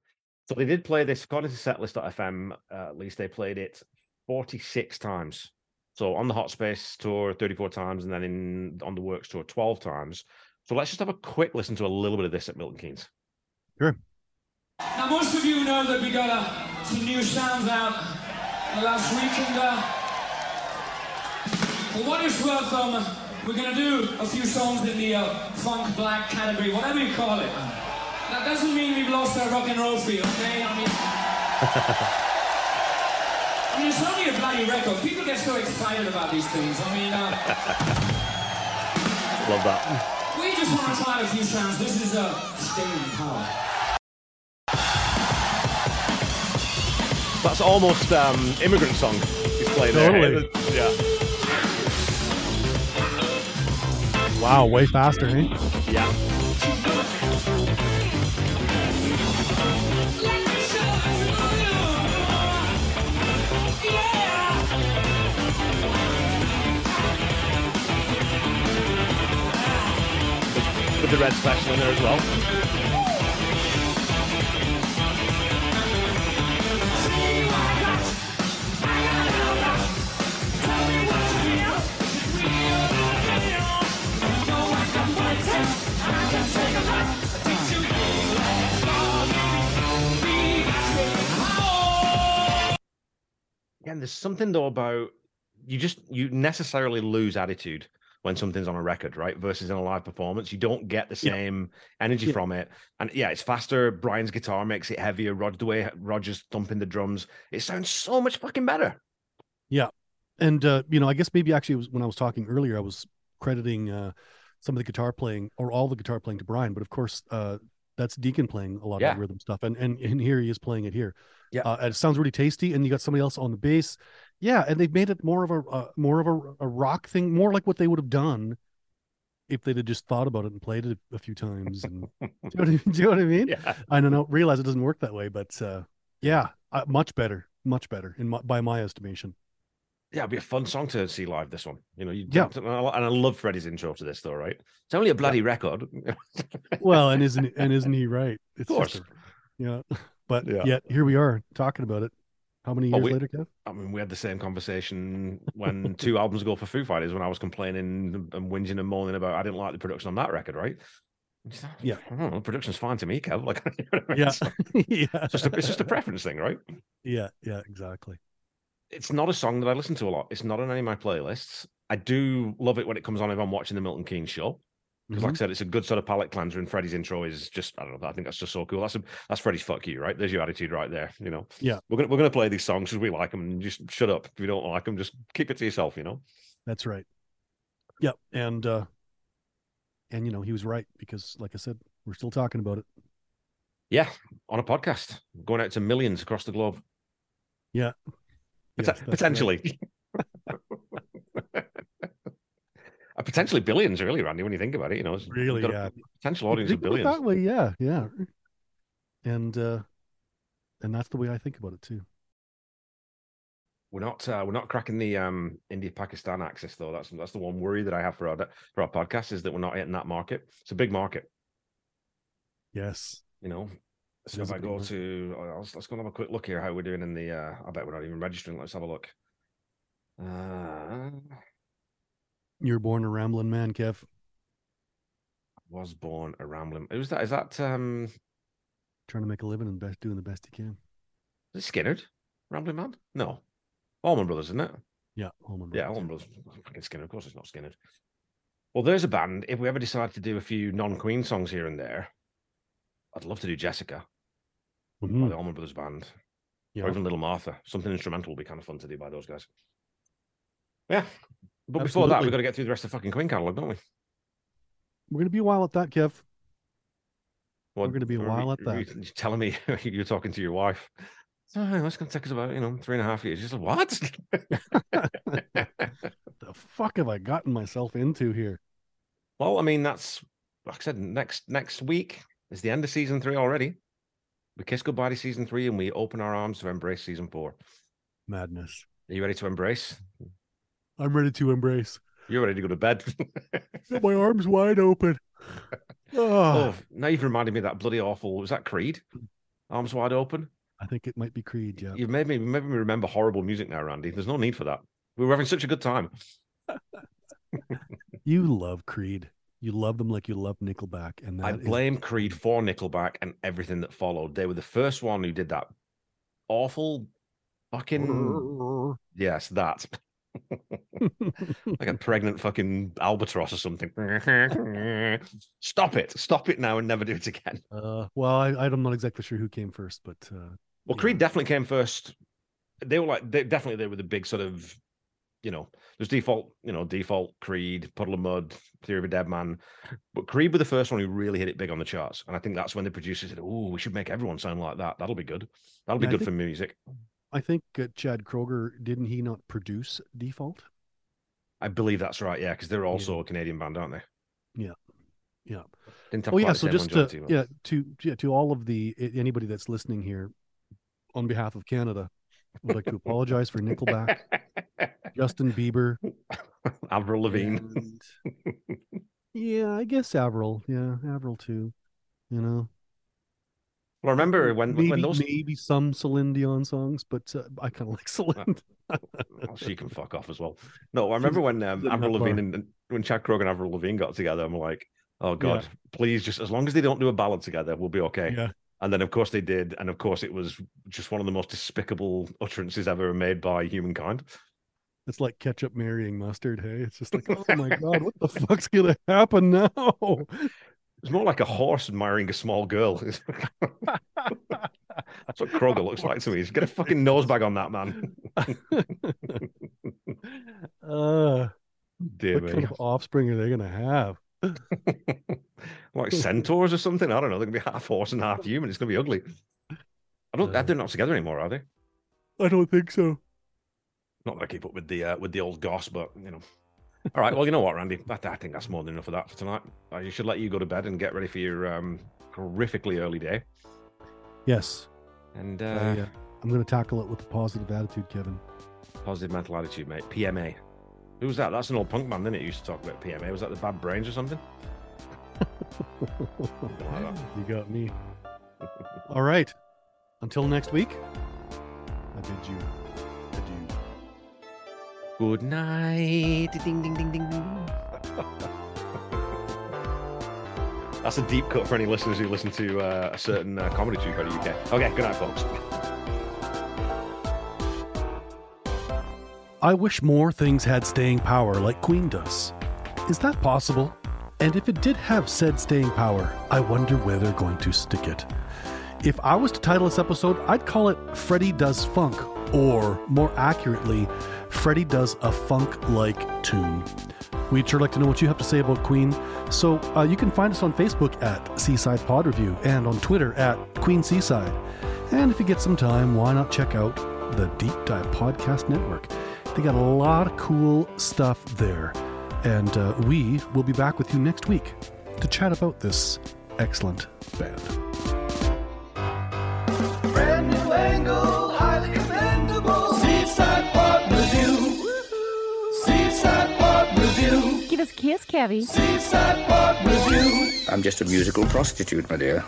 So they did play this according to Setlist.fm. Uh, at least they played it forty six times. So on the Hot Space tour, thirty four times, and then in on the Works tour, twelve times. So let's just have a quick listen to a little bit of this at Milton Keynes. Sure. Now, most of you know that we got uh, some new sounds out last week, and uh, for what it's worth, um, we're gonna do a few songs in the uh, funk black category, whatever you call it. That doesn't mean we've lost our rock and roll feel, okay? I mean, I mean, it's only a bloody record. People get so excited about these things. I mean, uh, Love that. we just want to try a few sounds. This is uh, Staying Power. That's almost um immigrant song. He's playing there. Totally. Yeah. Wow, way faster, eh? Yeah. Let me show you. Yeah. With the red special in there as well. Again, there's something though about you just you necessarily lose attitude when something's on a record, right? Versus in a live performance, you don't get the Yeah. same energy Yeah. from it. And yeah, it's faster. Brian's guitar makes it heavier. Rod, the way Roger's thumping the drums, it sounds so much fucking better. Yeah, and uh, you know, I guess maybe actually when I was talking earlier, I was crediting uh, some of the guitar playing or all the guitar playing to Brian, but of course, uh, that's Deacon playing a lot Yeah. of rhythm stuff, and and and here he is playing it here. Yeah. uh, it sounds really tasty, and you got somebody else on the bass. Yeah, and they've made it more of a uh, more of a, a rock thing, more like what they would have done if they'd have just thought about it and played it a few times. And do, you know what I mean? do you know what I mean? Yeah. I don't know, realize it doesn't work that way, but uh, yeah, uh, much better, much better in my, by my estimation. Yeah, it'd be a fun song to see live. This one, you know, you Yeah. and I love Freddie's intro to this, though, right? It's only a bloody record. Well, and isn't and isn't he right? It's Of course. a- yeah. But Yeah. yet here we are talking about it. How many Oh, years we- later, Kev? I mean, we had the same conversation when two albums ago for Foo Fighters when I was complaining and whinging and moaning about I didn't like the production on that record, right? Yeah. Know, production's fine to me, Kev. Like, you know I mean? Yeah. It's, yeah. just a, it's just a preference thing, right? yeah, yeah, exactly. It's not a song that I listen to a lot. It's not on any of my playlists. I do love it when it comes on if I'm watching the Milton Keynes show. Because, like I said, it's a good sort of palate cleanser, and Freddie's intro is just I don't know. I think that's just so cool. That's a, that's Freddie's fuck you, right? There's your attitude right there. You know. Yeah. We're gonna we're gonna play these songs because we like them, and just shut up if you don't like them. Just keep it to yourself. You know. That's right. Yep. And uh and you know, he was right because like I said, we're still talking about it. Yeah, on a podcast, going out to millions across the globe. Yeah. Yes, that's right. potentially. Uh, potentially billions, really, Randy. When you think about it, you know, it's Really, yeah. potential audience of think of it billions. That way, yeah, yeah. And uh and that's the way I think about it too. We're not uh, we're not cracking the um India Pakistan axis though. That's that's the one worry that I have for our for our podcast is that we're not hitting that market. It's a big market, Yes. you know. So if I go to uh, let's, let's go and have a quick look here how we're doing in the uh I bet we're not even registering. Let's have a look. Uh You're born a rambling man, Kev. was born a rambling. Who's that? Is that um Trying to make a living and best doing the best he can. is it Skynyrd? Rambling Man? No. Allman Brothers, isn't it? Yeah, Allman. Yeah, Allman Brothers. Fucking Skynyrd. Of course, it's not Skynyrd. Well, there's a band. If we ever decide to do a few non-Queen songs here and there, I'd love to do Jessica by Mhm. the Allman Brothers Band, Yeah. or even Little Martha. Something instrumental would be kind of fun to do by those guys. Yeah, but before that, we've got to get through the rest of the fucking Queen catalog, don't we? We're gonna be a while at that, Kev. What, We're gonna be a while at that. you telling me you're talking to your wife. So hey, that's going to take us about you know three and a half years. She's like, what? The fuck have I gotten myself into here? Well, I mean, that's like I said, next next week is the end of season three already. We kiss goodbye to season three and we open our arms to embrace season four. Madness. Are you ready to embrace? I'm ready to embrace. You're ready to go to bed. Got my arms wide open. oh, Oh, now you've reminded me of that bloody awful. Was that Creed? Arms wide open. I think it might be Creed. Yeah. You've made me made me remember horrible music now, Randy. There's no need for that. We were having such a good time. You love Creed. You love them like you love Nickelback, and I that is- blame Creed for Nickelback and everything that followed. They were the first one who did that awful fucking yes, that. like a pregnant fucking albatross or something. Stop it. Stop it now and never do it again. Uh, well, I, I'm not exactly sure who came first, but uh, Well, Creed definitely came first. They were like they definitely they were the big sort of you know, there's default, you know, default Creed, Puddle of Mudd, Theory of a Deadman. But Creed were the first one who really hit it big on the charts. And I think that's when the producers said, Oh, we should make everyone sound like that. That'll be good. That'll be Yeah, good think- for music. I think uh, Chad Kroeger didn't he not produce Default? I believe that's right, yeah, because they're also a Canadian band, aren't they? Yeah. Yeah. Didn't Oh yeah. So just to, yeah to yeah to all of the anybody that's listening here, on behalf of Canada, I would like to apologize for Nickelback, Justin Bieber, Avril Lavigne. and- yeah, I guess Avril. Yeah, Avril too. You know, Well, remember when maybe when those maybe some Celine Dion songs, but uh, I kind of like Celine. well, she can fuck off as well. No, I remember when um, Avril Lavigne and when Chad Kroeger and Avril Lavigne got together, I'm like, oh god, please, just as long as they don't do a ballad together, we'll be okay. yeah. And then of course they did, and of course it was just one of the most despicable utterances ever made by humankind. It's like ketchup marrying mustard. Hey, it's just like, oh my god, what the fuck's gonna happen now? It's more like a horse marrying a small girl. That's what Kroeger looks like to me. He's got a fucking nose bag on that man. uh, Dear what me. kind of offspring are they gonna have? like centaurs or something. I don't know. They're gonna be half horse and half human. It's gonna be ugly. I don't. Uh. they're not together anymore, are they? I don't think so. Not that I keep up with the uh, with the old goss, but you know. All right. Well, you know what, Randy? I, I think that's more than enough of that for tonight. I should let you go to bed and get ready for your um, horrifically early day. Yes, And I, uh, uh, I'm gonna tackle it with a positive attitude, Kevin. Positive mental attitude, mate. PMA. Who was that? That's an old punk man, didn't it? Used to talk about PMA. Was that the Bad Brains or something? you got me. All right. Until next week, I bid you adieu. Good night. Ding ding ding ding ding. That's a deep cut for any listeners who listen to uh, a certain uh, comedy troupe out of the UK. Okay, good night, folks. I wish more things had staying power like Queen does. Is that possible? And if it did have said staying power, I wonder where they're going to stick it. If I was to title this episode, I'd call it Freddie Does Funk, or more accurately, Freddie Does a Funk like Tune. We'd sure like to know what you have to say about Queen, so uh, you can find us on Facebook at Seaside Pod Review and on Twitter at Queen Seaside. And if you get some time, why not check out the Deep Dive Podcast Network? They got a lot of cool stuff there. And uh, we will be back with you next week to chat about this excellent band. Us a kiss, Kevy. Seaside Pod Review. I'm just a musical prostitute, my dear.